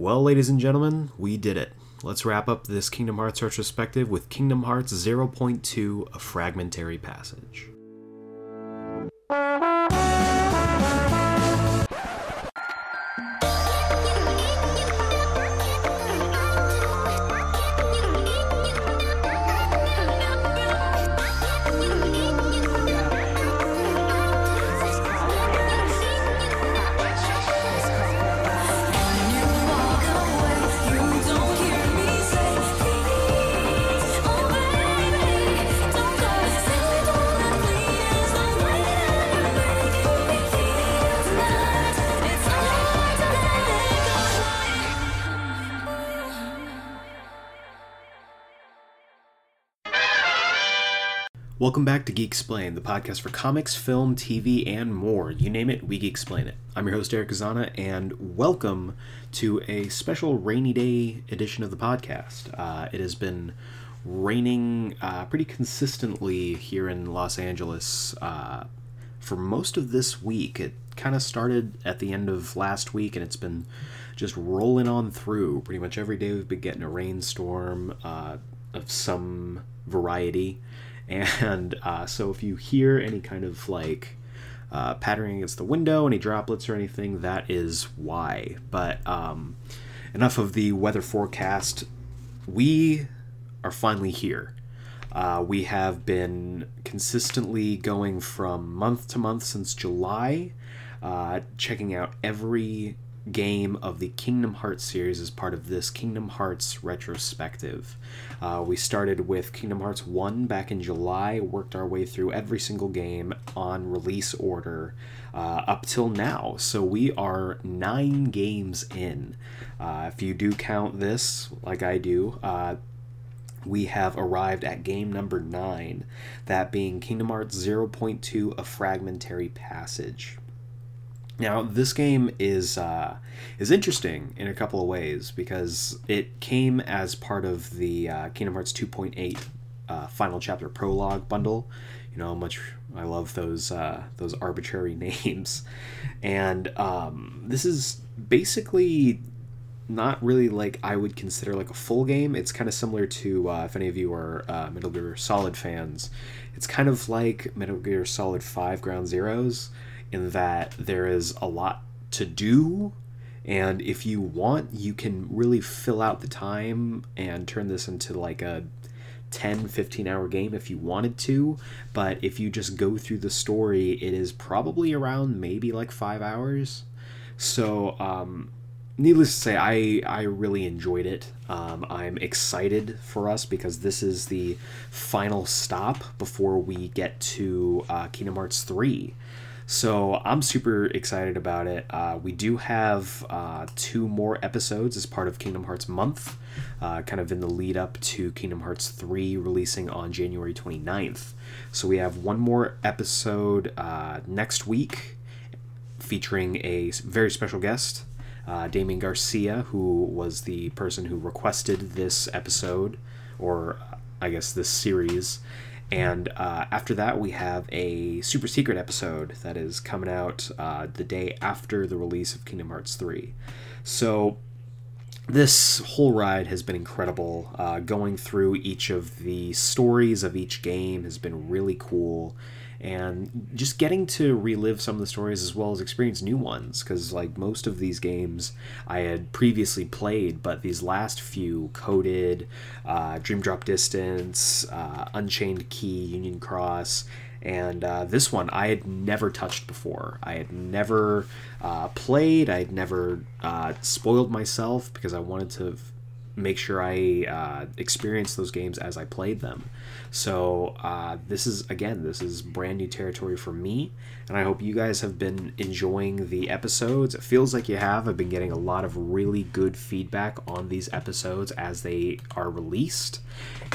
Well, ladies and gentlemen, we did it. Let's wrap up this Kingdom Hearts retrospective with Kingdom Hearts 0.2 A Fragmentary Passage. Welcome back to Geek Explain, the podcast for comics, film, TV, and more. You name it, we Geek Explain it. I'm your host, Eric Kazana, and welcome to a special rainy day edition of the podcast. Uh, it has been raining uh, pretty consistently here in Los Angeles uh, for most of this week. It kind of started at the end of last week, and it's been just rolling on through. Pretty much every day we've been getting a rainstorm uh, of some variety and uh, so if you hear any kind of like uh, pattering against the window, any droplets or anything, that is why. But um, enough of the weather forecast. We are finally here. Uh, we have been consistently going from month to month since July, uh, checking out every game of the Kingdom Hearts series as part of this Kingdom Hearts retrospective. Uh, we started with Kingdom Hearts 1 back in July, worked our way through every single game on release order uh, up till now. So we are nine games in. Uh, if you do count this, like I do, uh, we have arrived at game number nine, that being Kingdom Hearts 0.2 A Fragmentary Passage. Now, this game is uh, is interesting in a couple of ways because it came as part of the uh, Kingdom Hearts 2.8 uh, final chapter prologue bundle. You know how much I love those uh, those arbitrary names, and um, this is basically not really like I would consider like a full game. It's kind of similar to uh, if any of you are uh, Metal Gear Solid fans. It's kind of like Metal Gear Solid 5 Ground Zeroes in that there is a lot to do and if you want you can really fill out the time and turn this into like a 10 15 hour game if you wanted to but if you just go through the story it is probably around maybe like five hours. So um, needless to say i i really enjoyed it. Um, i'm excited for us because this is the final stop before we get to uh, kingdom hearts 3 so I'm super excited about it. Uh, we do have uh, two more episodes as part of Kingdom Hearts month, uh, kind of in the lead up to Kingdom Hearts 3 releasing on January 29th. So we have one more episode uh, next week featuring a very special guest, uh, Damien Garcia, who was the person who requested this episode, or I guess this series. And uh, after that, we have a super secret episode that is coming out uh, the day after the release of Kingdom Hearts 3. So, this whole ride has been incredible. Uh, going through each of the stories of each game has been really cool and just getting to relive some of the stories as well as experience new ones because like most of these games i had previously played but these last few coded uh, dream drop distance uh, unchained key union cross and uh, this one I had never touched before. I had never uh, played. I had never uh, spoiled myself because I wanted to make sure I uh, experience those games as I played them. So uh, this is again, this is brand new territory for me, and I hope you guys have been enjoying the episodes. It feels like you have. I've been getting a lot of really good feedback on these episodes as they are released,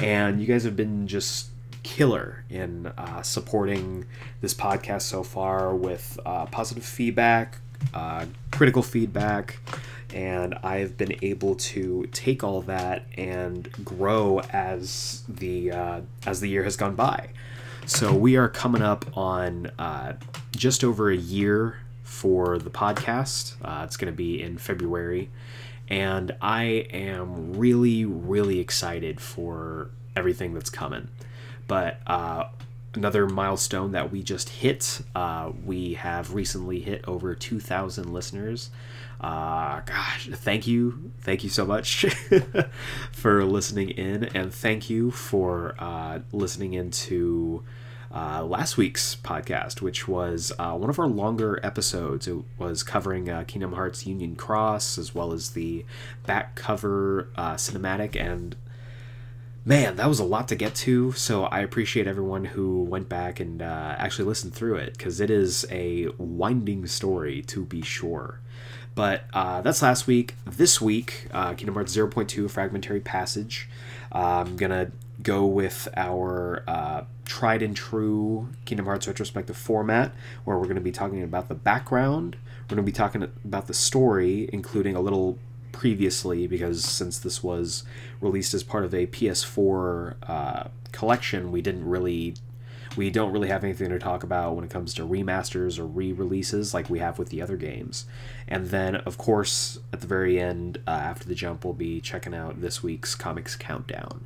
and you guys have been just killer in uh, supporting this podcast so far with uh, positive feedback, uh, critical feedback and I've been able to take all that and grow as the uh, as the year has gone by. So we are coming up on uh, just over a year for the podcast. Uh, it's going to be in February, and I am really, really excited for everything that's coming. But uh, another milestone that we just hit, uh, we have recently hit over 2,000 listeners. Uh, gosh, thank you. Thank you so much for listening in, and thank you for uh, listening into uh, last week's podcast, which was uh, one of our longer episodes. It was covering uh, Kingdom Hearts Union Cross as well as the back cover cinematic. And man, that was a lot to get to. So I appreciate everyone who went back and uh, actually listened through it because it is a winding story to be sure. But uh, that's last week. This week, Kingdom Hearts 0.2 Fragmentary Passage. I'm gonna go with our uh, tried and true Kingdom Hearts retrospective format, where we're going to be talking about the background. We're going to be talking about the story, including a little previously, because since this was released as part of a PS4 uh, collection, we didn't really. We don't really have anything to talk about when it comes to remasters or re releases like we have with the other games. And then, of course, at the very end, uh, after the jump, we'll be checking out this week's Comics Countdown.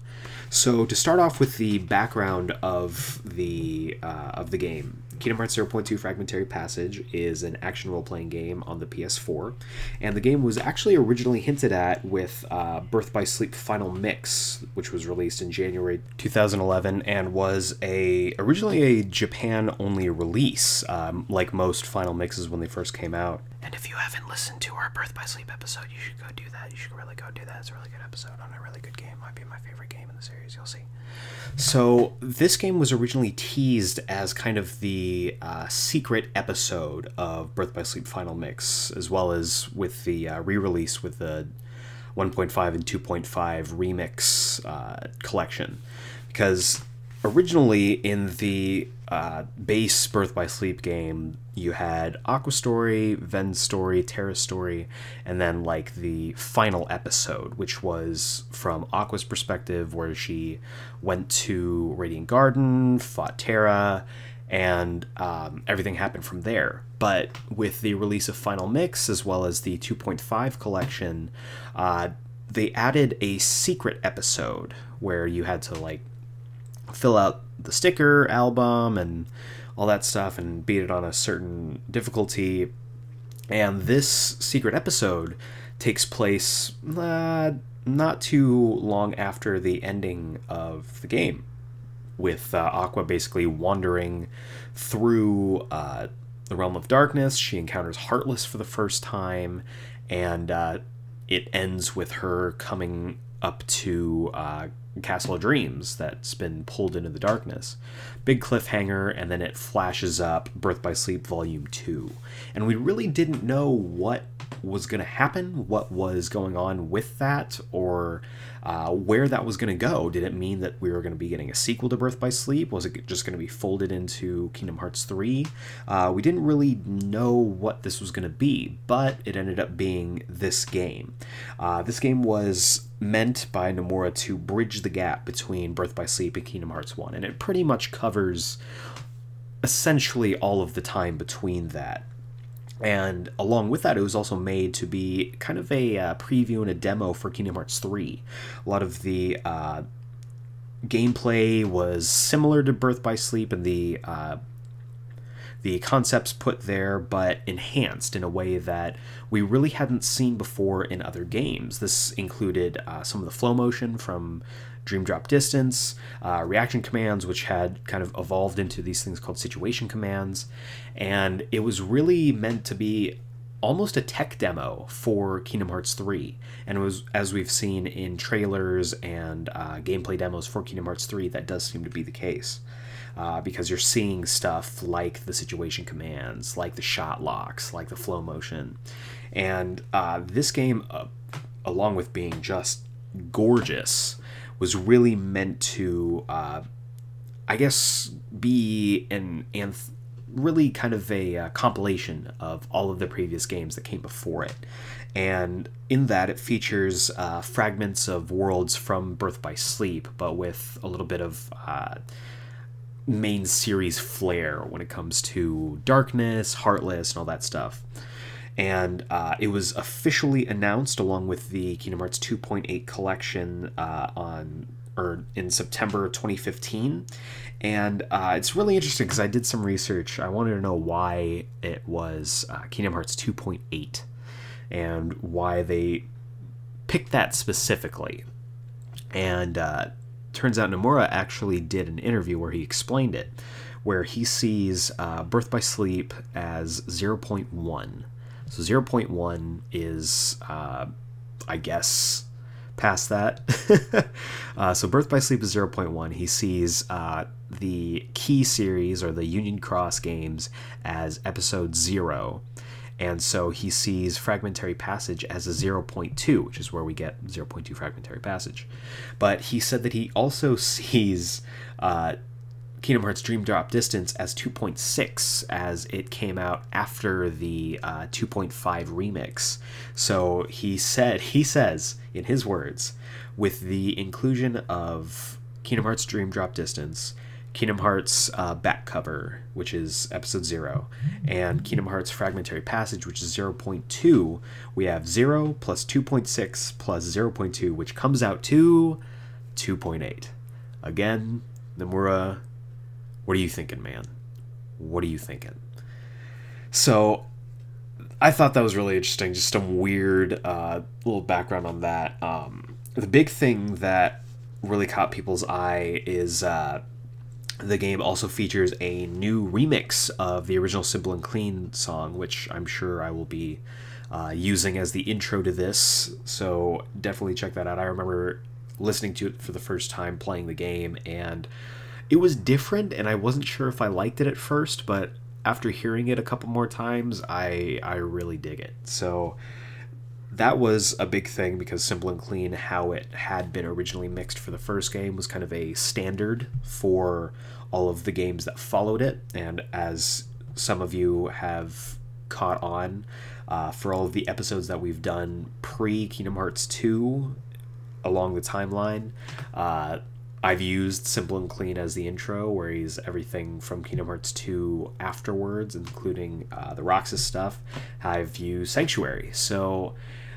So to start off with the background of the uh, of the game, Kingdom Hearts 0.2 Fragmentary Passage is an action role playing game on the PS4, and the game was actually originally hinted at with uh, Birth by Sleep Final Mix, which was released in January 2011 and was a originally a Japan only release, um, like most Final Mixes when they first came out. And if you haven't listened to our Birth by Sleep episode, you should go do that. You should really go do that. It's a really good episode on a really good game. Might be my favorite game in the series. You'll see. So this game was originally teased as kind of the uh, secret episode of Birth by Sleep Final Mix, as well as with the uh, re-release with the 1.5 and 2.5 remix uh, collection, because originally in the uh, base Birth by Sleep game, you had Aqua Story, Ven's Story, Terra Story, and then like the final episode, which was from Aqua's perspective, where she went to Radiant Garden, fought Terra, and um, everything happened from there. But with the release of Final Mix as well as the 2.5 collection, uh, they added a secret episode where you had to like fill out the sticker album and all that stuff and beat it on a certain difficulty. And this secret episode takes place uh, not too long after the ending of the game, with uh, Aqua basically wandering through uh, the realm of darkness. She encounters Heartless for the first time, and uh, it ends with her coming up to uh, Castle of Dreams that's been pulled into the darkness. Big cliffhanger, and then it flashes up Birth by Sleep Volume 2. And we really didn't know what was going to happen, what was going on with that, or uh, where that was going to go. Did it mean that we were going to be getting a sequel to Birth by Sleep? Was it just going to be folded into Kingdom Hearts 3? Uh, we didn't really know what this was going to be, but it ended up being this game. Uh, this game was meant by Nomura to bridge the gap between Birth by Sleep and Kingdom Hearts 1, and it pretty much covers essentially all of the time between that. And along with that, it was also made to be kind of a uh, preview and a demo for Kingdom Hearts 3. A lot of the uh, gameplay was similar to Birth by Sleep, and the uh, the concepts put there, but enhanced in a way that we really hadn't seen before in other games. This included uh, some of the flow motion from Dream Drop Distance, uh, reaction commands, which had kind of evolved into these things called situation commands, and it was really meant to be almost a tech demo for Kingdom Hearts 3. And it was, as we've seen in trailers and uh, gameplay demos for Kingdom Hearts 3, that does seem to be the case uh, because you're seeing stuff like the situation commands, like the shot locks, like the flow motion. And uh, this game, uh, along with being just gorgeous, was really meant to, uh, I guess, be an anth- really kind of a uh, compilation of all of the previous games that came before it. And in that, it features uh, fragments of worlds from Birth by Sleep, but with a little bit of uh, main series flair when it comes to darkness, heartless, and all that stuff. And uh, it was officially announced along with the Kingdom Hearts 2.8 collection uh, on or in September 2015. And uh, it's really interesting because I did some research. I wanted to know why it was uh, Kingdom Hearts 2.8 and why they picked that specifically. And uh, turns out Nomura actually did an interview where he explained it, where he sees uh, Birth by Sleep as 0.1. So 0.1 is, uh, I guess, past that. uh, so Birth by Sleep is 0.1. He sees uh, the Key series or the Union Cross games as episode 0. And so he sees Fragmentary Passage as a 0.2, which is where we get 0.2 Fragmentary Passage. But he said that he also sees uh, Kingdom Hearts Dream Drop Distance as 2.6 as it came out after the uh, 2.5 remix. So he said he says in his words, with the inclusion of Kingdom Hearts Dream Drop Distance, Kingdom Hearts uh, back cover, which is episode zero, and Kingdom Hearts Fragmentary Passage, which is 0.2, we have 0 plus 2.6 plus 0.2, which comes out to 2.8. Again, Nomura what are you thinking, man? What are you thinking? So, I thought that was really interesting. Just some weird uh, little background on that. Um, the big thing that really caught people's eye is uh, the game also features a new remix of the original Simple and Clean song, which I'm sure I will be uh, using as the intro to this. So definitely check that out. I remember listening to it for the first time playing the game and it was different and I wasn't sure if I liked it at first, but after hearing it a couple more times, I I really dig it. So that was a big thing because Simple and Clean, how it had been originally mixed for the first game, was kind of a standard for all of the games that followed it. And as some of you have caught on, uh, for all of the episodes that we've done pre Kingdom Hearts 2 along the timeline, uh, I've used Simple and Clean as the intro, where he's everything from Kingdom Hearts 2 afterwards, including uh, the Roxas stuff. I've used Sanctuary. So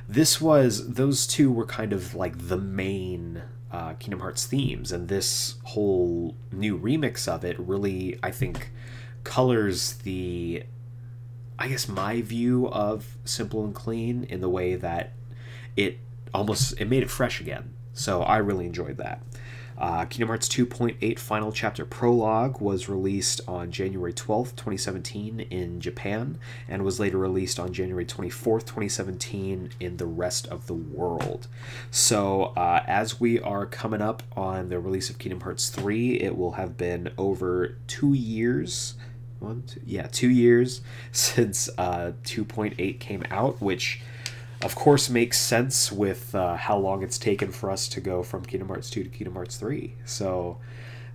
this was, those two were kind of like the main uh, Kingdom Hearts themes, and this whole new remix of it really, I think, colors the, I guess, my view of Simple and Clean in the way that it almost, it made it fresh again. So I really enjoyed that. Uh, Kingdom Hearts 2.8 Final Chapter Prologue was released on January 12th, 2017 in Japan, and was later released on January 24th, 2017 in the rest of the world. So, uh, as we are coming up on the release of Kingdom Hearts 3, it will have been over two years. One, two, yeah, two years since uh, 2.8 came out, which of course makes sense with uh, how long it's taken for us to go from Kingdom Hearts 2 to Kingdom Hearts 3. So,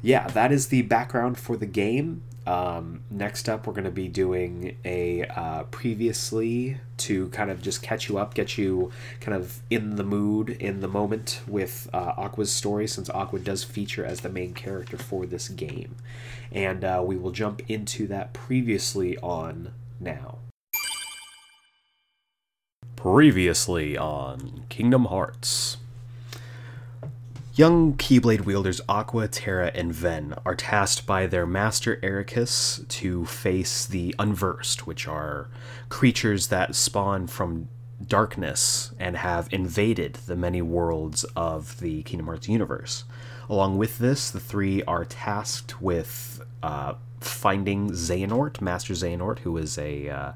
yeah, that is the background for the game. Um, next up, we're going to be doing a uh, previously to kind of just catch you up, get you kind of in the mood, in the moment with uh, Aqua's story, since Aqua does feature as the main character for this game. And uh, we will jump into that previously on now. Previously on Kingdom Hearts. Young Keyblade wielders Aqua, Terra, and Ven are tasked by their master Eraqus to face the Unversed, which are creatures that spawn from darkness and have invaded the many worlds of the Kingdom Hearts universe. Along with this, the three are tasked with uh, finding Xehanort, Master Xehanort, who is a uh,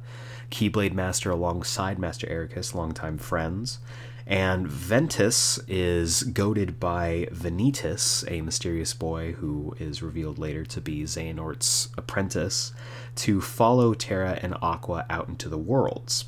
Keyblade Master alongside Master Eraqus, longtime friends. And Ventus is goaded by Vanitas, a mysterious boy who is revealed later to be Xehanort's apprentice, to follow Terra and Aqua out into the worlds.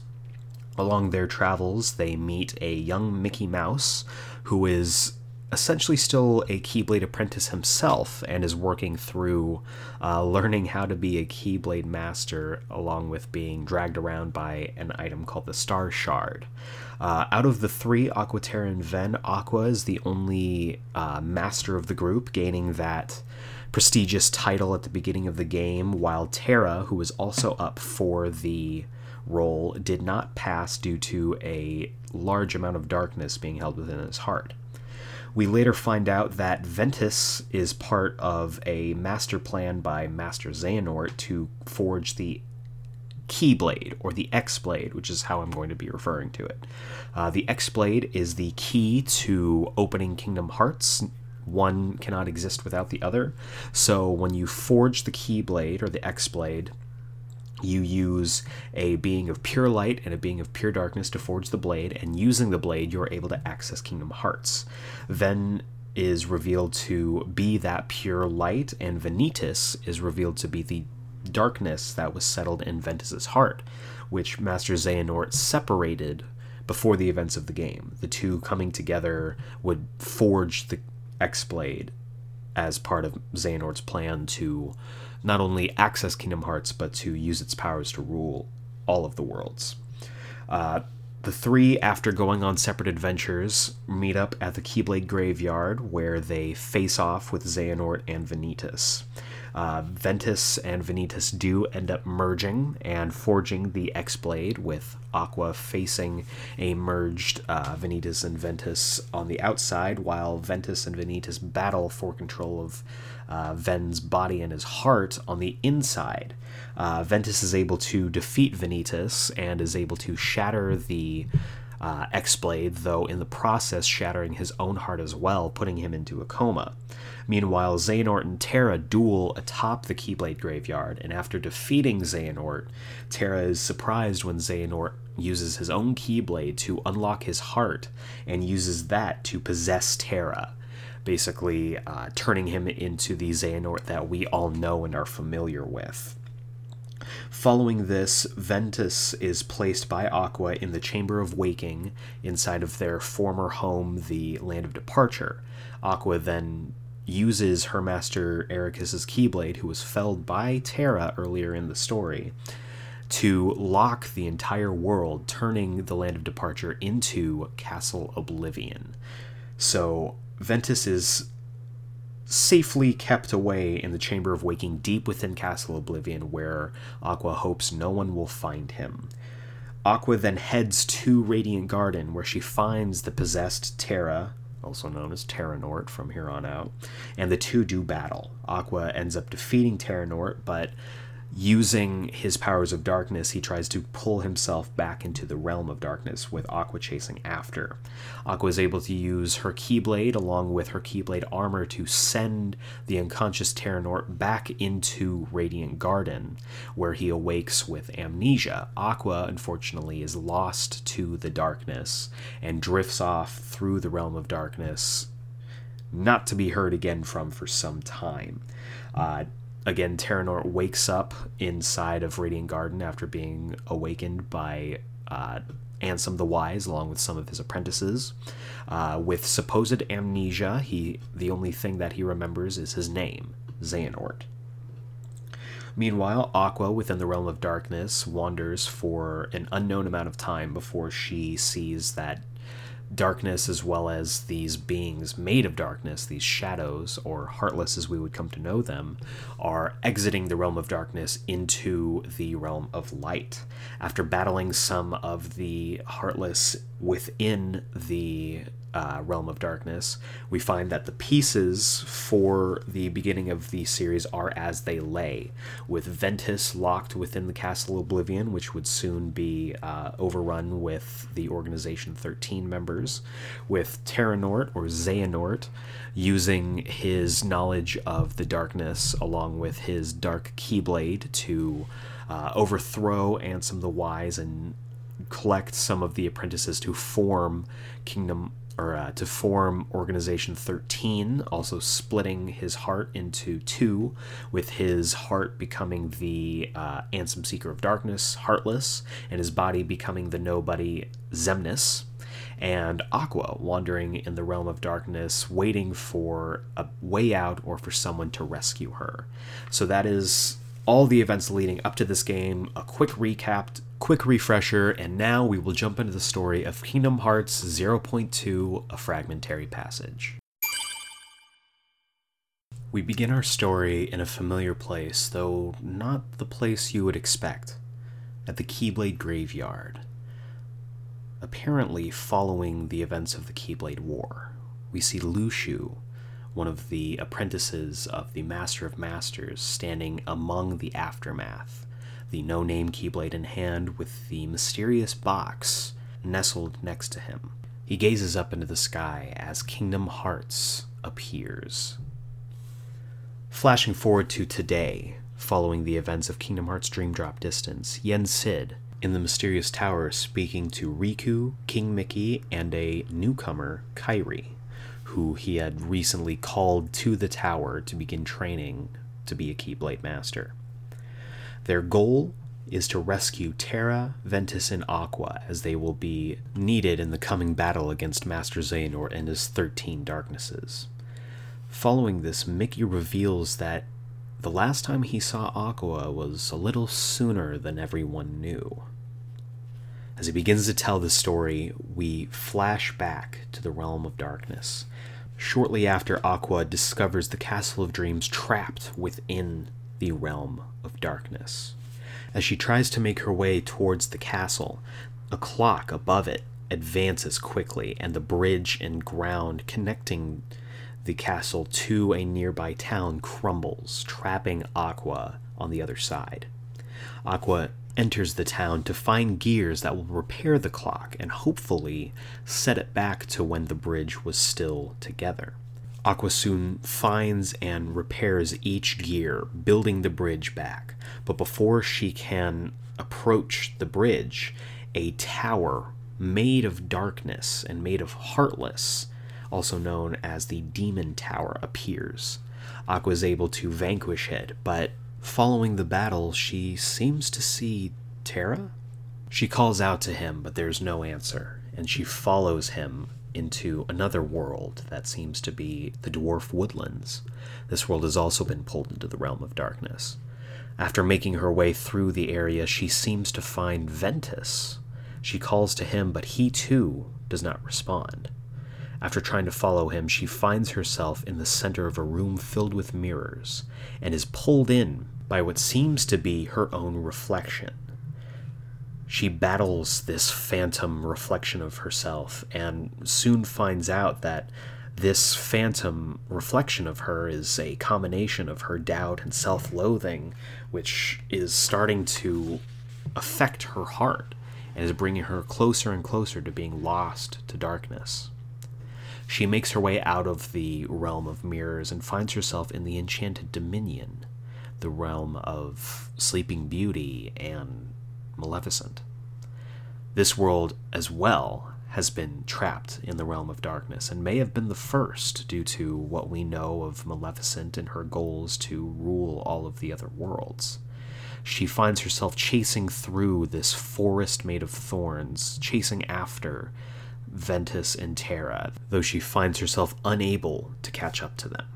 Along their travels, they meet a young Mickey Mouse who is essentially still a Keyblade apprentice himself and is working through uh, learning how to be a Keyblade master, along with being dragged around by an item called the Star Shard. Uh, out of the three, Aqua, Terra, and Ven, Aqua is the only uh, master of the group, gaining that prestigious title at the beginning of the game, while Terra, who was also up for the role, did not pass due to a large amount of darkness being held within his heart. We later find out that Ventus is part of a master plan by Master Xehanort to forge the Keyblade, or the X Blade, which is how I'm going to be referring to it. Uh, the X Blade is the key to opening Kingdom Hearts. One cannot exist without the other. So when you forge the Keyblade, or the X Blade, you use a being of pure light and a being of pure darkness to forge the blade, and using the blade, you're able to access Kingdom Hearts. Then is revealed to be that pure light, and Vanitas is revealed to be the darkness that was settled in Ventus's heart, which Master Xehanort separated before the events of the game. The two coming together would forge the X Blade as part of Xehanort's plan to not only access Kingdom Hearts, but to use its powers to rule all of the worlds. Uh, the three, after going on separate adventures, meet up at the Keyblade Graveyard where they face off with Xehanort and Vanitas. Uh, Ventus and Vanitas do end up merging and forging the X Blade, with Aqua facing a merged uh, and Ventus on the outside, while Ventus and Vanitas battle for control of uh, Ven's body and his heart on the inside. Uh, Ventus is able to defeat Vanitas and is able to shatter the uh, X Blade, though in the process shattering his own heart as well, putting him into a coma. Meanwhile, Xehanort and Terra duel atop the Keyblade graveyard, and after defeating Xehanort, Terra is surprised when Xehanort uses his own Keyblade to unlock his heart and uses that to possess Terra, basically uh, turning him into the Xehanort that we all know and are familiar with. Following this, Ventus is placed by Aqua in the Chamber of Waking inside of their former home, the Land of Departure. Aqua then uses her master Eraqus's Keyblade, who was felled by Terra earlier in the story, to lock the entire world, turning the Land of Departure into Castle Oblivion. So Ventus is safely kept away in the Chamber of Waking deep within Castle Oblivion, where Aqua hopes no one will find him. Aqua then heads to Radiant Garden, where she finds the possessed Terra, also known as Terranort from here on out, and the two do battle. Aqua ends up defeating Terranort, but using his powers of darkness, he tries to pull himself back into the realm of darkness with Aqua chasing after. Aqua is able to use her Keyblade along with her Keyblade armor to send the unconscious Terranort back into Radiant Garden, where he awakes with amnesia. Aqua, unfortunately, is lost to the darkness and drifts off through the realm of darkness, not to be heard again from for some time. Uh, again, Terranort wakes up inside of Radiant Garden after being awakened by uh, Ansem the Wise, along with some of his apprentices. Uh, with supposed amnesia, he the only thing that he remembers is his name, Xehanort. Meanwhile, Aqua, within the realm of darkness, wanders for an unknown amount of time before she sees that darkness as well as these beings made of darkness, these shadows, or heartless as we would come to know them, are exiting the realm of darkness into the realm of light. After battling some of the heartless within the uh, Realm of Darkness, we find that the pieces for the beginning of the series are as they lay, with Ventus locked within the Castle Oblivion, which would soon be uh, overrun with the Organization 13 members, with Terranort or Xehanort using his knowledge of the darkness along with his dark Keyblade to uh, overthrow Ansem the Wise and collect some of the apprentices to form Kingdom or uh, to form Organization 13, also splitting his heart into two, with his heart becoming the uh, Ansem Seeker of Darkness, Heartless, and his body becoming the nobody Xemnas, and Aqua wandering in the realm of darkness, waiting for a way out or for someone to rescue her. So that is all the events leading up to this game, a quick recap quick refresher, and now we will jump into the story of Kingdom Hearts 0.2 A Fragmentary Passage. We begin our story in a familiar place, though not the place you would expect. at the Keyblade Graveyard. Apparently, following the events of the Keyblade War, we see Luxu, one of the apprentices of the Master of Masters, standing among the aftermath, the no name Keyblade in hand with the mysterious box nestled next to him. He gazes up into the sky as Kingdom Hearts appears. Flashing forward to today, following the events of Kingdom Hearts Dream Drop Distance, Yen Sid in the mysterious tower speaking to Riku, King Mickey, and a newcomer, Kairi, who he had recently called to the tower to begin training to be a Keyblade Master. Their goal is to rescue Terra, Ventus, and Aqua as they will be needed in the coming battle against Master Xehanort and his 13 darknesses. Following this, Mickey reveals that the last time he saw Aqua was a little sooner than everyone knew. As he begins to tell the story, we flash back to the realm of darkness. Shortly after Aqua discovers the Castle of Dreams trapped within the realm of darkness. As she tries to make her way towards the castle, a clock above it advances quickly, and the bridge and ground connecting the castle to a nearby town crumbles, trapping Aqua on the other side. Aqua enters the town to find gears that will repair the clock and hopefully set it back to when the bridge was still together. Aqua soon finds and repairs each gear, building the bridge back. But before she can approach the bridge, a tower made of darkness and made of heartless, also known as the Demon Tower, appears. Aqua is able to vanquish it, but following the battle, she seems to see Terra? She calls out to him, but there's no answer, and she follows him into another world that seems to be the dwarf woodlands. This world has also been pulled into the realm of darkness. After making her way through the area, she seems to find Ventus. She calls to him, but he too does not respond. After trying to follow him, she finds herself in the center of a room filled with mirrors and is pulled in by what seems to be her own reflection she battles this phantom reflection of herself and soon finds out that this phantom reflection of her is a combination of her doubt and self loathing, which is starting to affect her heart and is bringing her closer and closer to being lost to darkness. She makes her way out of the realm of mirrors and finds herself in the enchanted dominion, the realm of Sleeping Beauty and Maleficent. This world, as well, has been trapped in the realm of darkness and may have been the first due to what we know of Maleficent and her goals to rule all of the other worlds. She finds herself chasing through this forest made of thorns, chasing after Ventus and Terra, though she finds herself unable to catch up to them.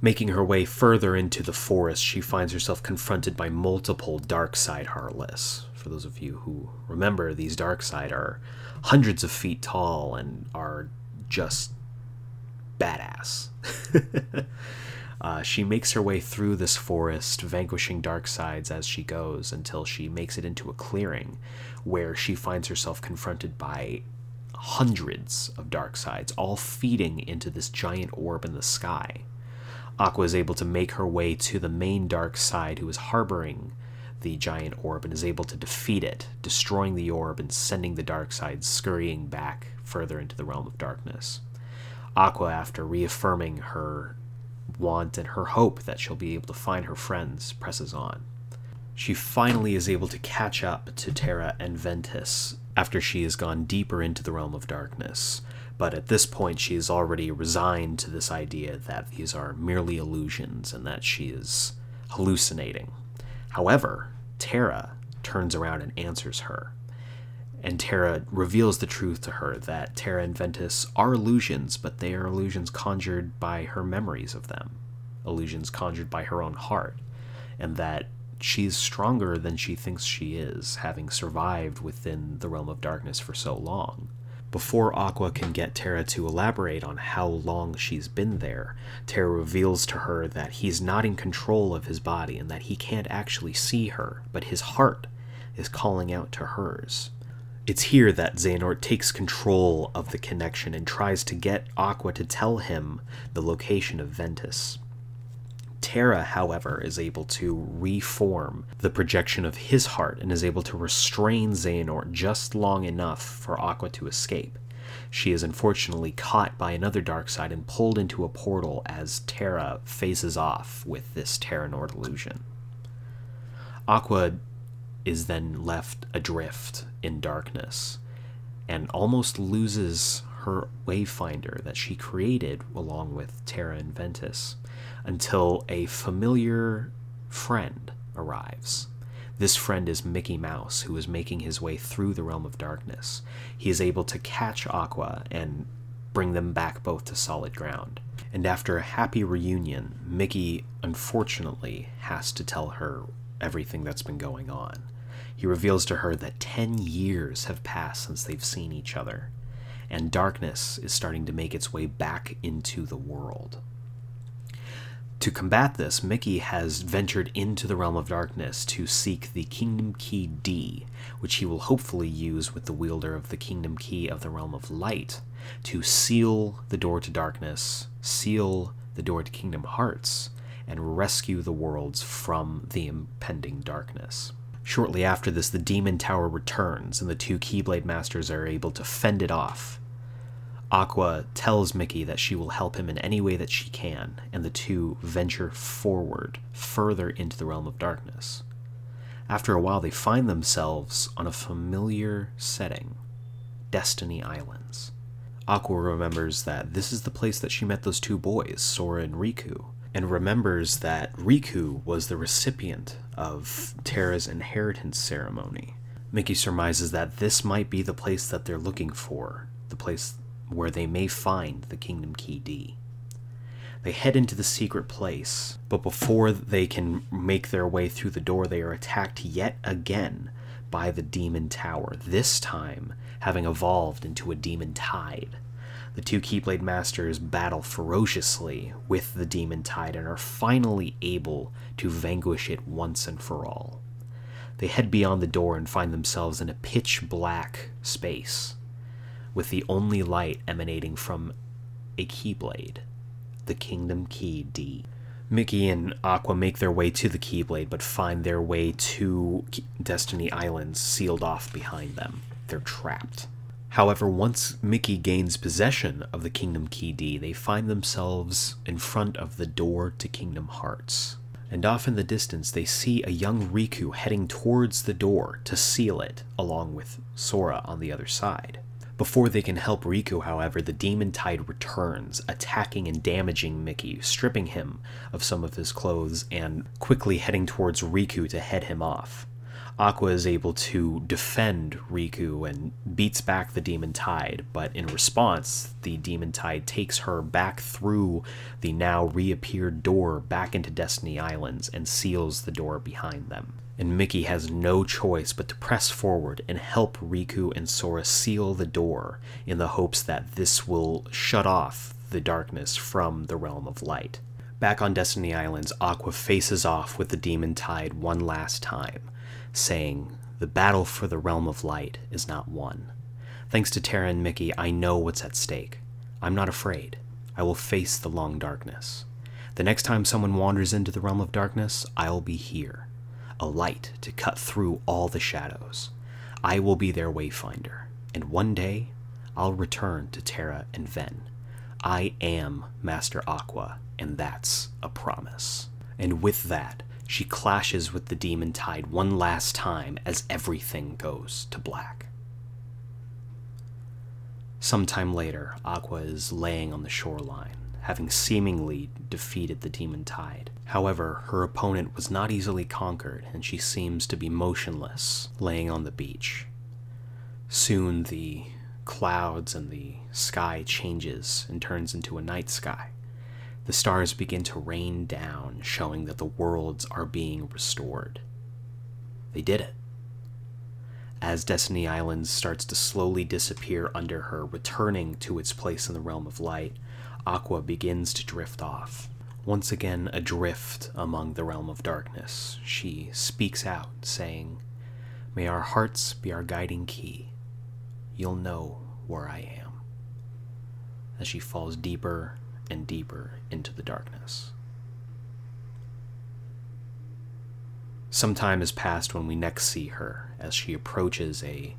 Making her way further into the forest, she finds herself confronted by multiple dark side heartless. For those of you who remember, these dark side are hundreds of feet tall and are just badass. uh, she makes her way through this forest, vanquishing dark sides as she goes until she makes it into a clearing where she finds herself confronted by hundreds of dark sides, all feeding into this giant orb in the sky. Aqua is able to make her way to the main dark side, who is harboring the giant orb and is able to defeat it, destroying the orb and sending the dark side scurrying back further into the realm of darkness. Aqua, after reaffirming her want and her hope that she'll be able to find her friends, presses on. She finally is able to catch up to Terra and Ventus after she has gone deeper into the realm of darkness, but at this point, she is already resigned to this idea that these are merely illusions and that she is hallucinating. However, Terra turns around and answers her. And Terra reveals the truth to her that Terra and Ventus are illusions, but they are illusions conjured by her memories of them, illusions conjured by her own heart, and that she's stronger than she thinks she is, having survived within the realm of darkness for so long Before Aqua can get Terra to elaborate on how long she's been there, Terra reveals to her that he's not in control of his body and that he can't actually see her, but his heart is calling out to hers. It's here that Xehanort takes control of the connection and tries to get Aqua to tell him the location of Ventus. Terra, however, is able to reform the projection of his heart and is able to restrain Xehanort just long enough for Aqua to escape. She is unfortunately caught by another dark side and pulled into a portal as Terra faces off with this Terranort illusion. Aqua is then left adrift in darkness and almost loses her wayfinder that she created along with Terra and Ventus until a familiar friend arrives. This friend is Mickey Mouse, who is making his way through the realm of darkness. He is able to catch Aqua and bring them back both to solid ground. And after a happy reunion, Mickey unfortunately has to tell her everything that's been going on. He reveals to her that 10 years have passed since they've seen each other, and darkness is starting to make its way back into the world. To combat this, Mickey has ventured into the realm of darkness to seek the Kingdom Key D, which he will hopefully use with the wielder of the Kingdom Key of the Realm of Light to seal the door to darkness, seal the door to Kingdom Hearts, and rescue the worlds from the impending darkness. Shortly after this, the Demon Tower returns, and the two Keyblade Masters are able to fend it off Aqua tells Mickey that she will help him in any way that she can, and the two venture forward, further into the realm of darkness. After a while, they find themselves on a familiar setting Destiny Islands. Aqua remembers that this is the place that she met those two boys, Sora and Riku, and remembers that Riku was the recipient of Terra's inheritance ceremony. Mickey surmises that this might be the place that they're looking for, the place where they may find the Kingdom Key D. They head into the secret place, but before they can make their way through the door, they are attacked yet again by the Demon Tower, this time having evolved into a demon tide. The two Keyblade Masters battle ferociously with the Demon Tide and are finally able to vanquish it once and for all. They head beyond the door and find themselves in a pitch black space with the only light emanating from a Keyblade, the Kingdom Key D. Mickey and Aqua make their way to the Keyblade, but find their way to Destiny Islands sealed off behind them. They're trapped. However, once Mickey gains possession of the Kingdom Key D, they find themselves in front of the door to Kingdom Hearts. And off in the distance, they see a young Riku heading towards the door to seal it, along with Sora on the other side. Before they can help Riku, however, the demon tide returns, attacking and damaging Mickey, stripping him of some of his clothes and quickly heading towards Riku to head him off. Aqua is able to defend Riku and beats back the demon tide, but in response, the demon tide takes her back through the now reappeared door back into Destiny Islands and seals the door behind them and Mickey has no choice but to press forward and help Riku and Sora seal the door in the hopes that this will shut off the darkness from the realm of light. Back on Destiny Islands, Aqua faces off with the Demon Tide one last time, saying, The battle for the realm of light is not won. Thanks to Terra and Mickey, I know what's at stake. I'm not afraid. I will face the long darkness. The next time someone wanders into the realm of darkness, I'll be here a light to cut through all the shadows. I will be their wayfinder, and one day I'll return to Terra and Ven. I am Master Aqua, and that's a promise. And with that, she clashes with the demon tide one last time as everything goes to black. Sometime later, Aqua is laying on the shoreline having seemingly defeated the demon tide. However, her opponent was not easily conquered, and she seems to be motionless, laying on the beach. Soon the clouds and the sky changes and turns into a night sky. The stars begin to rain down, showing that the worlds are being restored. They did it. as Destiny Island starts to slowly disappear under her, returning to its place in the realm of light, Aqua begins to drift off. Once again adrift among the realm of darkness, she speaks out, saying, May our hearts be our guiding key. You'll know where I am. As she falls deeper and deeper into the darkness. Some time has passed when we next see her as she approaches a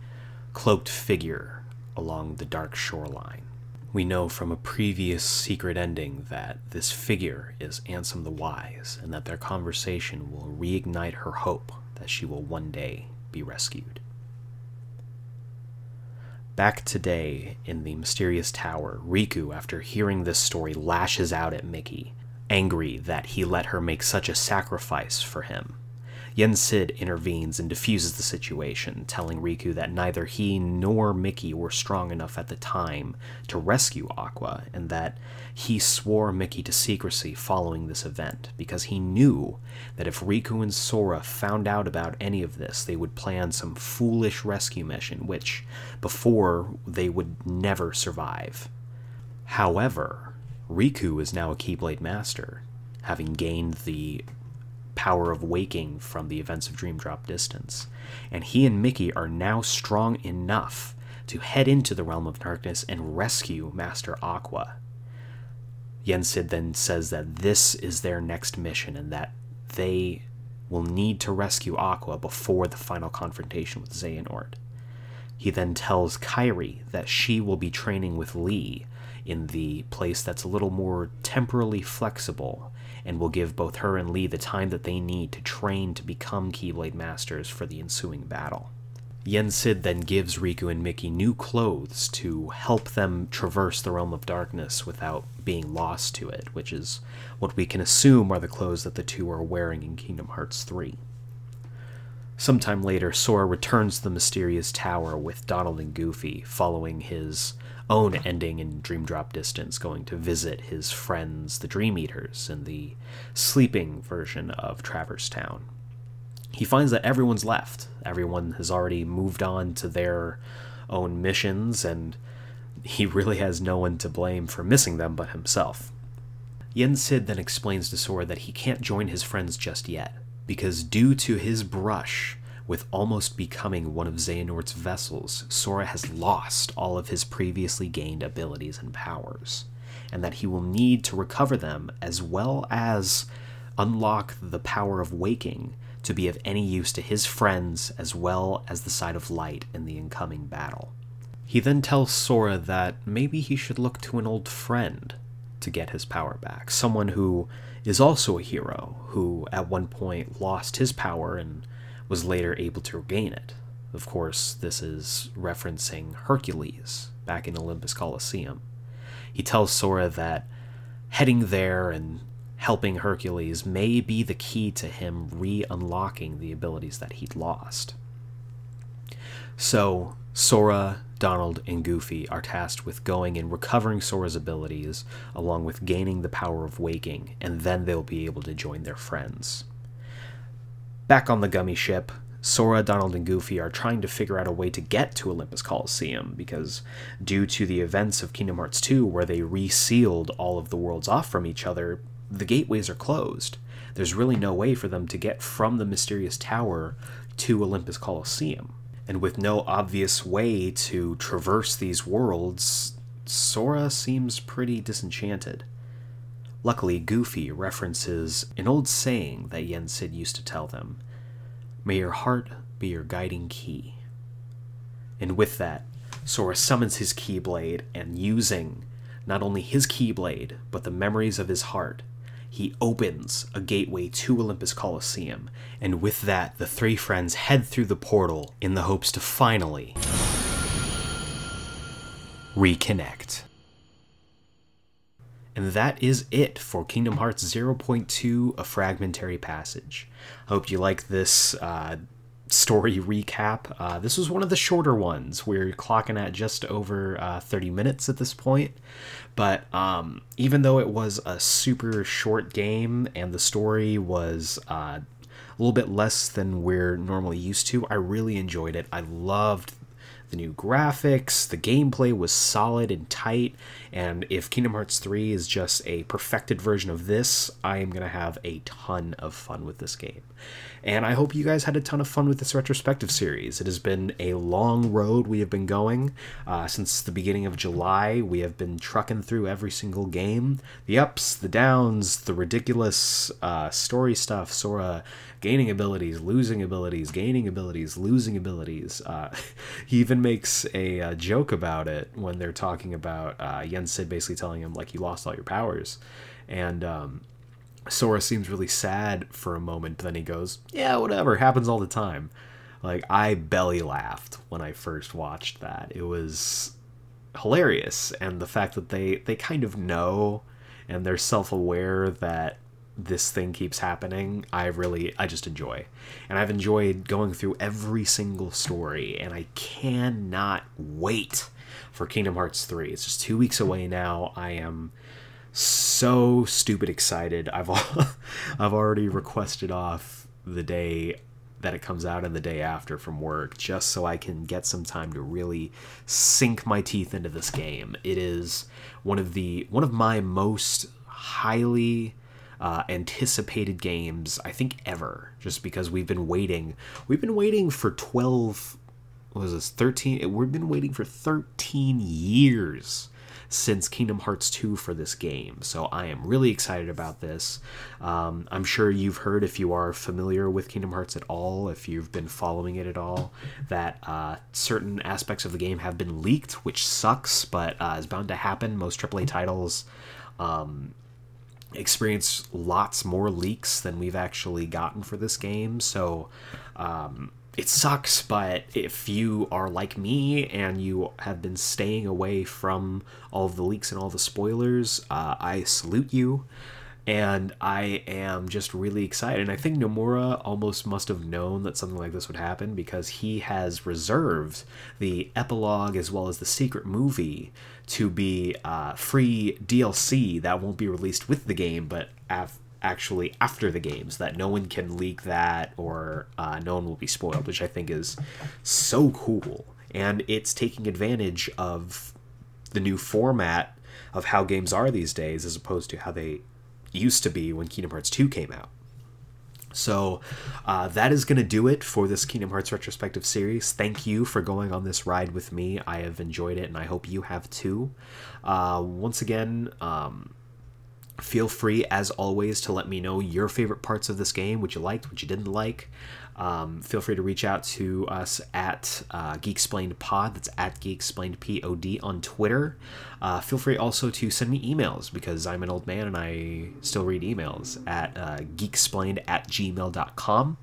cloaked figure along the dark shoreline. We know from a previous secret ending that this figure is Ansem the Wise and that their conversation will reignite her hope that she will one day be rescued. Back today in the mysterious tower, Riku, after hearing this story, lashes out at Mickey, angry that he let her make such a sacrifice for him. Yen Sid intervenes and diffuses the situation, telling Riku that neither he nor Mickey were strong enough at the time to rescue Aqua, and that he swore Mickey to secrecy following this event, because he knew that if Riku and Sora found out about any of this, they would plan some foolish rescue mission, which, before, they would never survive. However, Riku is now a Keyblade Master, having gained the power of waking from the events of Dream Drop Distance, and he and Mickey are now strong enough to head into the realm of darkness and rescue Master Aqua. Yen Sid then says that this is their next mission and that they will need to rescue Aqua before the final confrontation with Xehanort. He then tells Kairi that she will be training with Lea in the place that's a little more temporally flexible and will give both her and Lea the time that they need to train to become Keyblade Masters for the ensuing battle. Yen Sid then gives Riku and Mickey new clothes to help them traverse the realm of darkness without being lost to it, which is what we can assume are the clothes that the two are wearing in Kingdom Hearts 3. Sometime later, Sora returns to the mysterious tower with Donald and Goofy, following his own ending in Dream Drop Distance, going to visit his friends, the Dream Eaters, in the sleeping version of Traverse Town. He finds that everyone's left. Everyone has already moved on to their own missions, and he really has no one to blame for missing them but himself. Yen Sid then explains to Sora that he can't join his friends just yet, because due to his brush with almost becoming one of Xehanort's vessels, Sora has lost all of his previously gained abilities and powers, and that he will need to recover them as well as unlock the power of waking to be of any use to his friends as well as the side of light in the incoming battle. He then tells Sora that maybe he should look to an old friend to get his power back, someone who is also a hero, who at one point lost his power and was later able to regain it. Of course, this is referencing Hercules back in Olympus Coliseum. He tells Sora that heading there and helping Hercules may be the key to him re unlocking the abilities that he'd lost. So, Sora, Donald, and Goofy are tasked with going and recovering Sora's abilities, along with gaining the power of waking, and then they'll be able to join their friends. Back on the gummy ship, Sora, Donald, and Goofy are trying to figure out a way to get to Olympus Coliseum because, due to the events of Kingdom Hearts 2, where they resealed all of the worlds off from each other, the gateways are closed. There's really no way for them to get from the mysterious tower to Olympus Coliseum. And with no obvious way to traverse these worlds, Sora seems pretty disenchanted. Luckily, Goofy references an old saying that Yen Sid used to tell them May your heart be your guiding key. And with that, Sora summons his Keyblade, and using not only his Keyblade, but the memories of his heart, he opens a gateway to Olympus Coliseum. And with that, the three friends head through the portal in the hopes to finally reconnect. And that is it for Kingdom Hearts 0.2 A Fragmentary Passage. I hope you like this uh, story recap. Uh, this was one of the shorter ones. We're clocking at just over uh, 30 minutes at this point. But um, even though it was a super short game and the story was uh, a little bit less than we're normally used to. I really enjoyed it. I loved the new graphics, the gameplay was solid and tight, and if Kingdom Hearts 3 is just a perfected version of this, I am going to have a ton of fun with this game. And I hope you guys had a ton of fun with this retrospective series. It has been a long road we have been going. Uh, since the beginning of July, we have been trucking through every single game the ups, the downs, the ridiculous uh, story stuff, Sora gaining abilities, losing abilities, gaining abilities, losing abilities. Uh, he even makes a, a, joke about it when they're talking about uh, Yen Sid basically telling him, like, you lost all your powers. And, um, Sora seems really sad for a moment, but then he goes, "Yeah, whatever, happens all the time." Like I belly laughed when I first watched that. It was hilarious, and the fact that they they kind of know and they're self-aware that this thing keeps happening, I really I just enjoy. And I've enjoyed going through every single story and I cannot wait for Kingdom Hearts 3. It's just 2 weeks away now. I am so stupid excited. I've I've already requested off the day that it comes out and the day after from work just so I can get some time to really sink my teeth into this game. It is one of the one of my most highly uh, anticipated games I think ever just because we've been waiting we've been waiting for 12 what was this 13 we've been waiting for 13 years since Kingdom Hearts 2 for this game. So I am really excited about this. Um, I'm sure you've heard, if you are familiar with Kingdom Hearts at all, if you've been following it at all, that uh, certain aspects of the game have been leaked, which sucks, but uh, is bound to happen. Most AAA titles. Um, experience lots more leaks than we've actually gotten for this game. So um, it sucks, but if you are like me and you have been staying away from all of the leaks and all the spoilers, uh, I salute you. And I am just really excited. And I think Nomura almost must have known that something like this would happen because he has reserved the epilogue as well as the secret movie to be uh, free DLC that won't be released with the game, but af- actually after the games that no one can leak that or uh, no one will be spoiled which i think is so cool and it's taking advantage of the new format of how games are these days as opposed to how they used to be when kingdom hearts 2 came out so uh, that is going to do it for this Kingdom Hearts retrospective series. Thank you for going on this ride with me. I have enjoyed it, and I hope you have too. Uh, once again, um, Feel free, as always, to let me know your favorite parts of this game, what you liked, what you didn't like. Um, feel free to reach out to us at uh, Geeksplained Pod. That's at Geeksplained Pod on Twitter. Uh, feel free also to send me emails because I'm an old man and I still read emails at uh, geeksplained at gmail.com.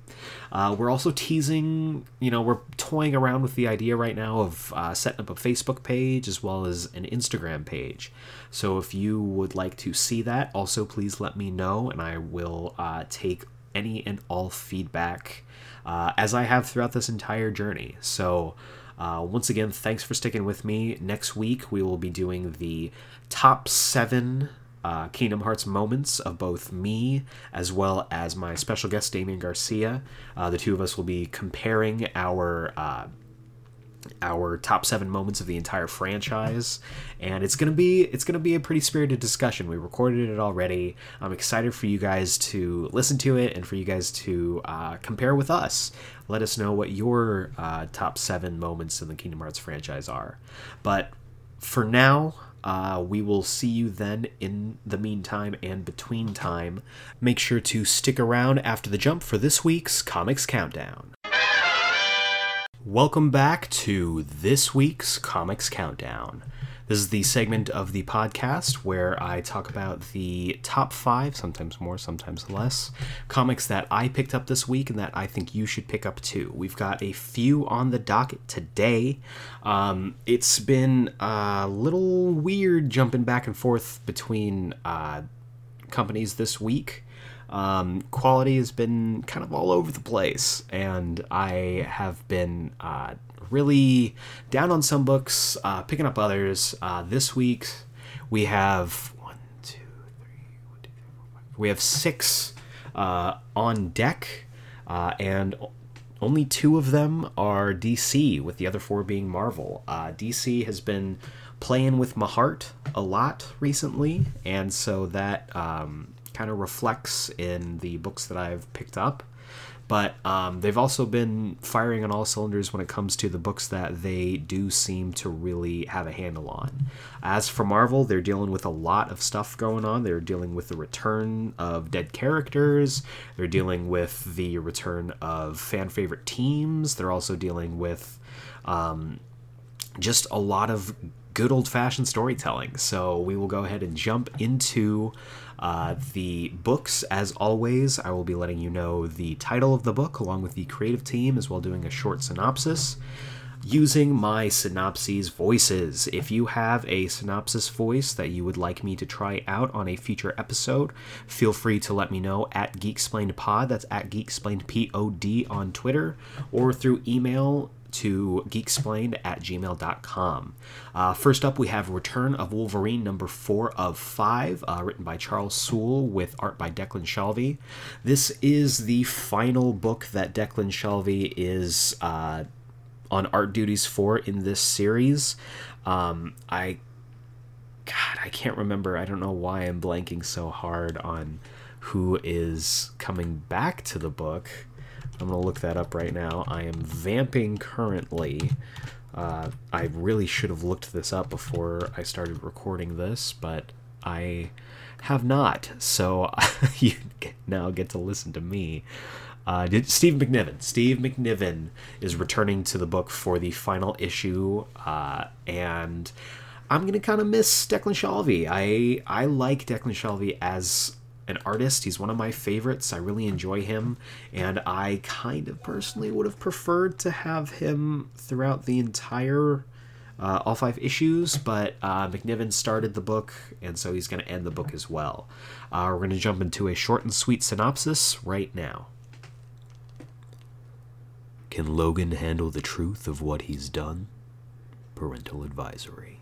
Uh, we're also teasing, you know, we're toying around with the idea right now of uh, setting up a Facebook page as well as an Instagram page. So if you would like to see that, also please let me know and I will uh, take any and all feedback uh, as I have throughout this entire journey. So, uh, once again, thanks for sticking with me. Next week, we will be doing the top seven uh, Kingdom Hearts moments of both me as well as my special guest, Damian Garcia. Uh, the two of us will be comparing our uh, our top seven moments of the entire franchise. And it's gonna be it's gonna be a pretty spirited discussion. We recorded it already. I'm excited for you guys to listen to it and for you guys to uh, compare with us. Let us know what your uh, top seven moments in the kingdom hearts franchise are. But for now uh, we will see you then in the meantime and between time. Make sure to stick around after the jump for this week's Comics Countdown. Welcome back to this week's Comics Countdown. This is the segment of the podcast where I talk about the top five, sometimes more, sometimes less, comics that I picked up this week and that I think you should pick up too. We've got a few on the docket today. Um, it's been a little weird jumping back and forth between uh, companies this week. Um, quality has been kind of all over the place, and I have been uh, really down on some books, uh, picking up others. Uh, this week we have one, two, three, one, two, three, four, five. We have six uh, on deck. uh, and only two of them are DC, with the other four being Marvel. Uh, DC has been playing with my heart a lot recently, and so that um, kind of reflects in the books that I've picked up. But um, they've also been firing on all cylinders when it comes to the books that they do seem to really have a handle on. As for Marvel, they're dealing with a lot of stuff going on. They're dealing with the return of dead characters, they're dealing with the return of fan favorite teams, they're also dealing with um, just a lot of good old fashioned storytelling. So we will go ahead and jump into uh, the books. As always, I will be letting you know the title of the book along with the creative team, as well doing a short synopsis using my synopses voices. If you have a synopsis voice that you would like me to try out on a future episode, feel free to let me know at GeekSplainedPod, that's at GeekSplainedPod on Twitter, or through email to geeksplained at gmail.com. Uh, first up, we have Return of Wolverine number four of five, uh, written by Charles Soule with art by Declan Shalvey. This is the final book that Declan Shalvey is uh, on art duties for in this series. Um, I, God, I can't remember. I don't know why I'm blanking so hard on who is coming back to the book. I'm going to look that up right now. I am vamping currently. Uh, I really should have looked this up before I started recording this, but I have not. So you now get to listen to me. Uh, Steve McNiven. Steve McNiven is returning to the book for the final issue, uh, and I'm gonna kind of miss Declan Shalvey. I I like Declan Shalvey as an artist. He's one of my favorites. I really enjoy him, and I kind of personally would have preferred to have him throughout the entire uh, all five issues. But uh, McNiven started the book, and so he's going to end the book as well. Uh, we're going to jump into a short and sweet synopsis right now. Can Logan handle the truth of what he's done? Parental advisory.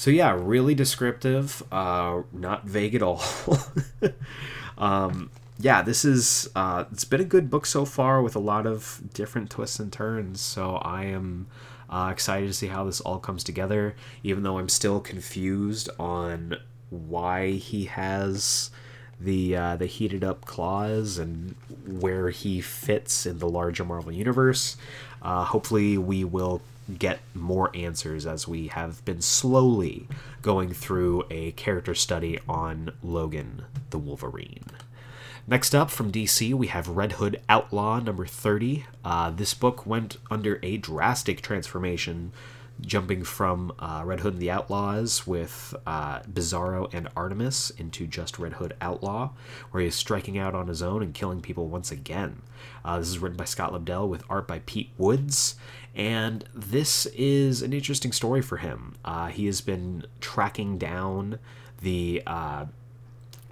So yeah, really descriptive, uh, not vague at all. um, yeah, this is uh, it's been a good book so far with a lot of different twists and turns. So I am uh, excited to see how this all comes together. Even though I'm still confused on why he has the uh, the heated up claws and where he fits in the larger Marvel universe. Uh, hopefully, we will get more answers as we have been slowly going through a character study on Logan the Wolverine. Next up from DC, we have Red Hood Outlaw number 30. Uh, this book went under a drastic transformation, jumping from uh, Red Hood and the Outlaws with uh, Bizarro and Artemis into just Red Hood Outlaw, where he is striking out on his own and killing people once again. Uh, this is written by Scott Lobdell with art by Pete Woods, and this is an interesting story for him. Uh, he has been tracking down the uh,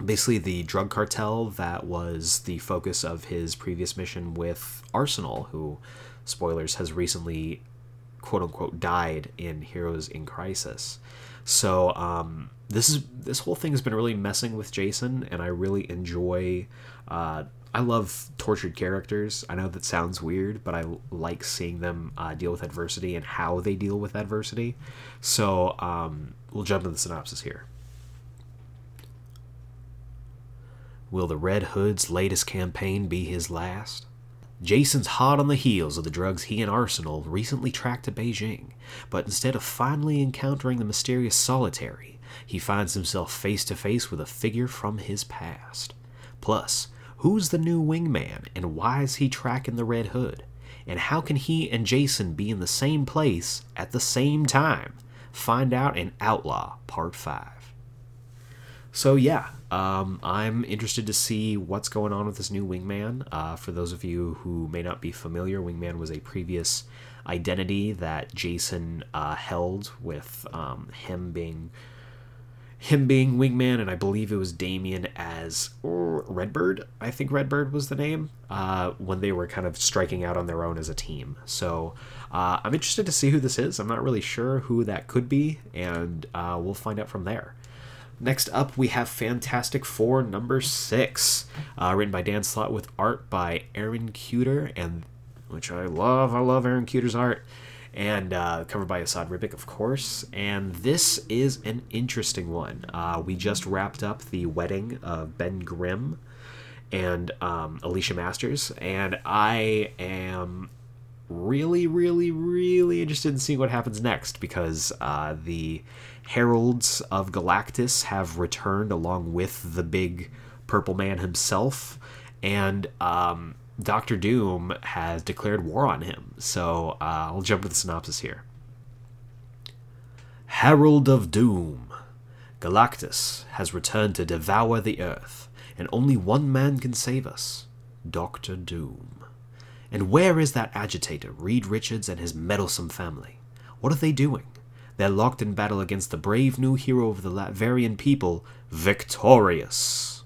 basically the drug cartel that was the focus of his previous mission with Arsenal, who, spoilers, has recently quote unquote died in Heroes in Crisis. So um, this is this whole thing has been really messing with Jason, and I really enjoy uh, I love tortured characters. I know that sounds weird, but I like seeing them uh, deal with adversity and how they deal with adversity. So um, we'll jump into the synopsis here. Will the Red Hood's latest campaign be his last? Jason's hot on the heels of the drugs he and Arsenal recently tracked to Beijing, but instead of finally encountering the mysterious Solitary, he finds himself face to face with a figure from his past. Plus, Who's the new wingman, and why is he tracking the Red Hood? And how can he and Jason be in the same place at the same time? Find out in Outlaw Part 5. So, yeah, um, I'm interested to see what's going on with this new Wingman. Uh, for those of you who may not be familiar, Wingman was a previous identity that Jason uh, held, with um, him being him being wingman, and I believe it was Damian as Redbird. I think Redbird was the name uh, when they were kind of striking out on their own as a team. So uh, I'm interested to see who this is. I'm not really sure who that could be, and uh, we'll find out from there. Next up, we have Fantastic Four number six, uh, written by Dan Slott with art by Aaron Kuder, and which I love. I love Aaron Kuder's art, and uh, covered by Esad Ribic, of course. And this is an interesting one. Uh, we just wrapped up the wedding of Ben Grimm and um, Alicia Masters, and I am really, really, really interested in seeing what happens next because uh, the Heralds of Galactus have returned along with the big purple man himself, and um, Doctor Doom has declared war on him. So uh, I'll jump to the synopsis here. Herald of Doom. Galactus has returned to devour the Earth, and only one man can save us Doctor Doom. And where is that agitator, Reed Richards, and his meddlesome family? What are they doing? They're locked in battle against the brave new hero of the Latverian people, Victorious.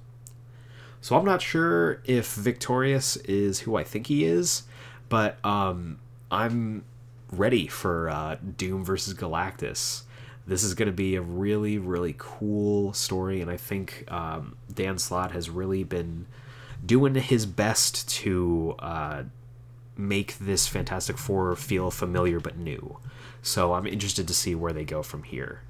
So I'm not sure if Victorious is who I think he is, but um, I'm ready for uh, Doom versus Galactus. This is going to be a really, really cool story, and I think um, Dan Slott has really been doing his best to uh, make this Fantastic Four feel familiar but new. So I'm interested to see where they go from here.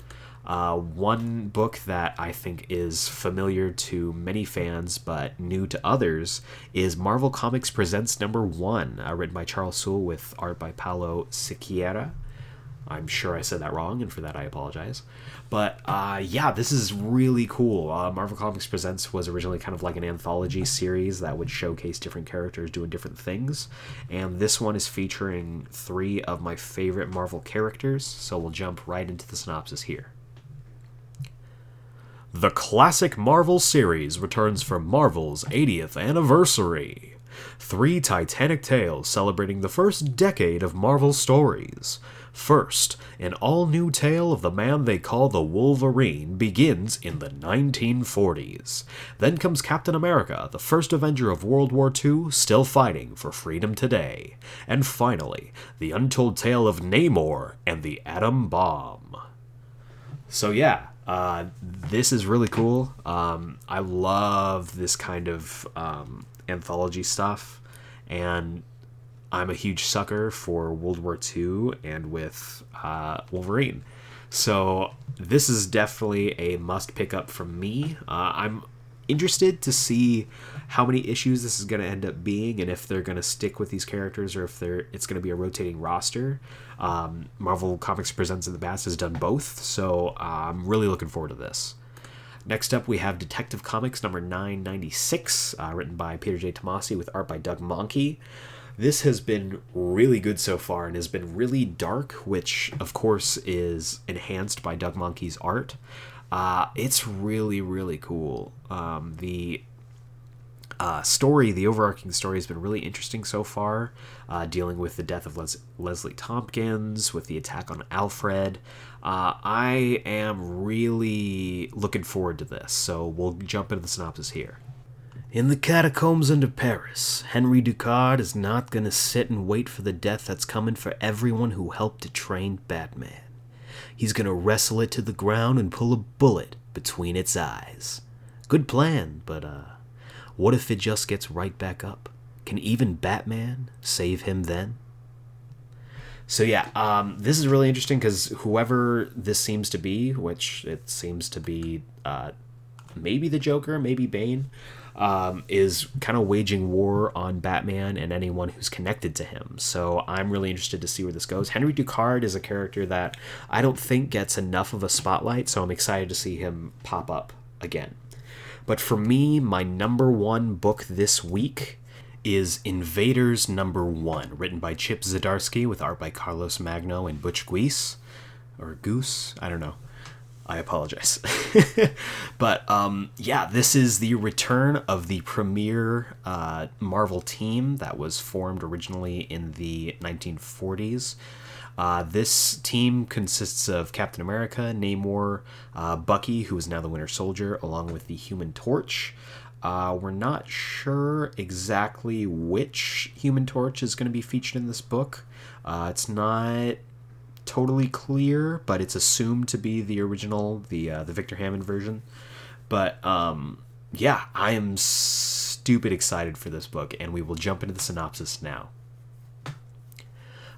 Uh, one book that I think is familiar to many fans but new to others is Marvel Comics Presents Number One, uh, written by Charles Soule with art by Paulo Siqueira. I'm sure I said that wrong, and for that I apologize. But uh, yeah, this is really cool. Uh, Marvel Comics Presents was originally kind of like an anthology series that would showcase different characters doing different things, and this one is featuring three of my favorite Marvel characters. So we'll jump right into the synopsis here. The classic Marvel series returns for Marvel's 80th anniversary. Three Titanic tales celebrating the first decade of Marvel stories. First, an all new tale of the man they call the Wolverine begins in the 1940s. Then comes Captain America, the first Avenger of World War II, still fighting for freedom today. And finally, the untold tale of Namor and the atom bomb. So, yeah, uh, this is really cool. Um, I love this kind of um, anthology stuff. And I'm a huge sucker for World War II and with uh, Wolverine. So this is definitely a must pick up from me. Uh, I'm interested to see how many issues this is going to end up being and if they're going to stick with these characters or if they're it's going to be a rotating roster. Um, Marvel Comics Presents in the past has done both, so uh, I'm really looking forward to this. Next up, we have Detective Comics number 996, uh, written by Peter J. Tomasi with art by Doug Mahnke this has been really good so far and has been really dark, which of course is enhanced by Doug Mahnke's art. Uh, it's really really cool. Um, the uh, story, the overarching story, has been really interesting so far, uh, dealing with the death of Les- Leslie Thompkins, with the attack on Alfred. Uh, I am really looking forward to this, so we'll jump into the synopsis here. In the catacombs under Paris, Henry Ducard is not gonna sit and wait for the death that's coming for everyone who helped to train Batman. He's gonna wrestle it to the ground and pull a bullet between its eyes. Good plan, but uh, what if it just gets right back up? Can even Batman save him then? So yeah, um, this is really interesting because whoever this seems to be, which it seems to be, uh, maybe the Joker, maybe Bane um, is kind of waging war on Batman and anyone who's connected to him. So I'm really interested to see where this goes. Henry Ducard is a character that I don't think gets enough of a spotlight, so I'm excited to see him pop up again. But for me, my number one book this week is Invaders Number One, written by Chip Zdarsky with art by Carlos Magno and Butch Guice. Or Goose? I don't know. I apologize. but um, yeah, this is the return of the premier uh, Marvel team that was formed originally in the 1940s. Uh, this team consists of Captain America, Namor, uh, Bucky, who is now the Winter Soldier, along with the Human Torch. Uh, we're not sure exactly which Human Torch is going to be featured in this book. Uh, it's not totally clear, but it's assumed to be the original, the uh, the Victor Hammond version. But um, yeah, I am stupid excited for this book, and we will jump into the synopsis now.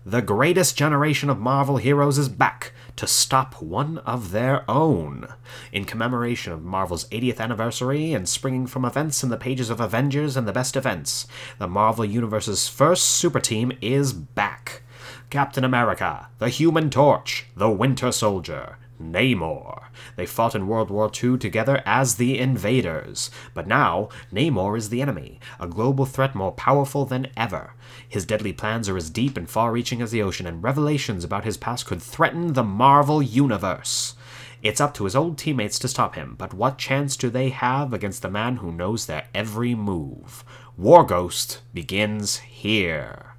The greatest generation of Marvel heroes is back to stop one of their own. In commemoration of Marvel's 80th anniversary and springing from events in the pages of Avengers and the Best Defense, the Marvel Universe's first super team is back. Captain America, the Human Torch, the Winter Soldier, Namor. They fought in World War II together as the invaders, but now Namor is the enemy, a global threat more powerful than ever. His deadly plans are as deep and far reaching as the ocean, and revelations about his past could threaten the Marvel Universe. It's up to his old teammates to stop him, but what chance do they have against the man who knows their every move? War Ghost begins here.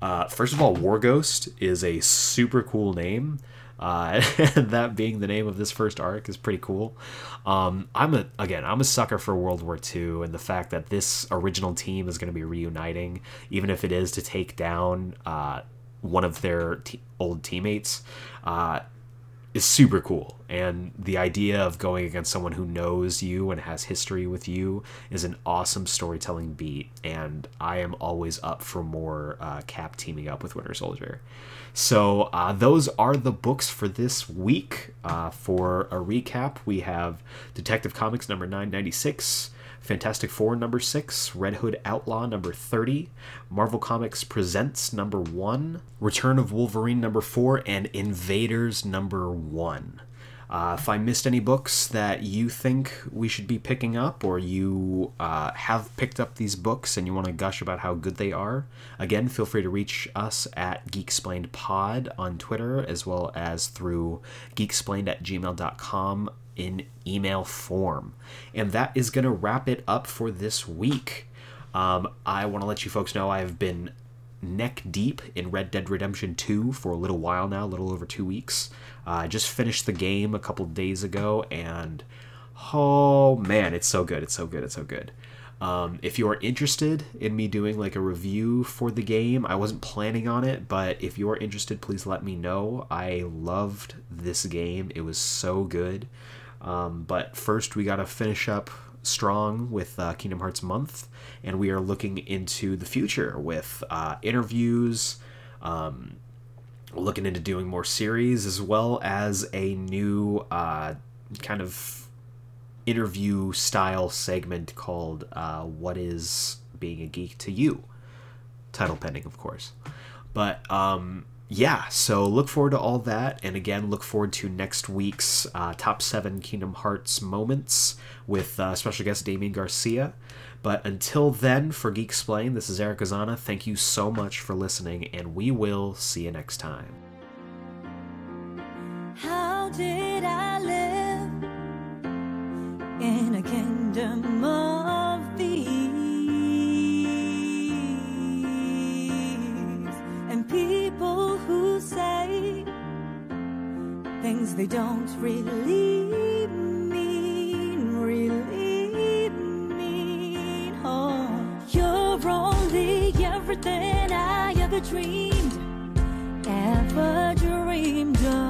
Uh, first of all, War Ghost is a super cool name. Uh, that being the name of this first arc is pretty cool. Um, I'm a again, I'm a sucker for World War II and the fact that this original team is going to be reuniting, even if it is to take down uh, one of their old teammates. Uh, is super cool. And the idea of going against someone who knows you and has history with you is an awesome storytelling beat. And I am always up for more uh, Cap teaming up with Winter Soldier. So uh, those are the books for this week. Uh, for a recap, we have Detective Comics number 996. Fantastic Four number 6, Red Hood Outlaw number 30, Marvel Comics Presents number 1, Return of Wolverine number 4, and Invaders number 1. Uh, if I missed any books that you think we should be picking up, or you uh, have picked up these books and you want to gush about how good they are, again, feel free to reach us at Geeksplained Pod on Twitter, as well as through geeksplained at gmail.com in email form. And that is going to wrap it up for this week. Um, I want to let you folks know I've been neck deep in Red Dead Redemption 2 for a little while now, a little over two weeks. Uh, I just finished the game a couple days ago, and oh man, it's so good! It's so good! It's so good. Um, if you are interested in me doing like a review for the game, I wasn't planning on it, but if you are interested, please let me know. I loved this game; it was so good. Um, but first, we got to finish up strong with uh, Kingdom Hearts month, and we are looking into the future with uh, interviews, um, looking into doing more series, as well as a new uh, kind of interview style segment called uh, "What Is Being a Geek to You?" Title pending, of course. But um, yeah, so look forward to all that. And again, look forward to next week's uh, top seven Kingdom Hearts moments with uh, special guest Damian Garcia. But until then, for Geeksplained, this is Eric Azana. Thank you so much for listening, and we will see you next time. How did I live in a kingdom of things they don't really mean, really mean. Oh, you're only everything I ever dreamed, ever dreamed of.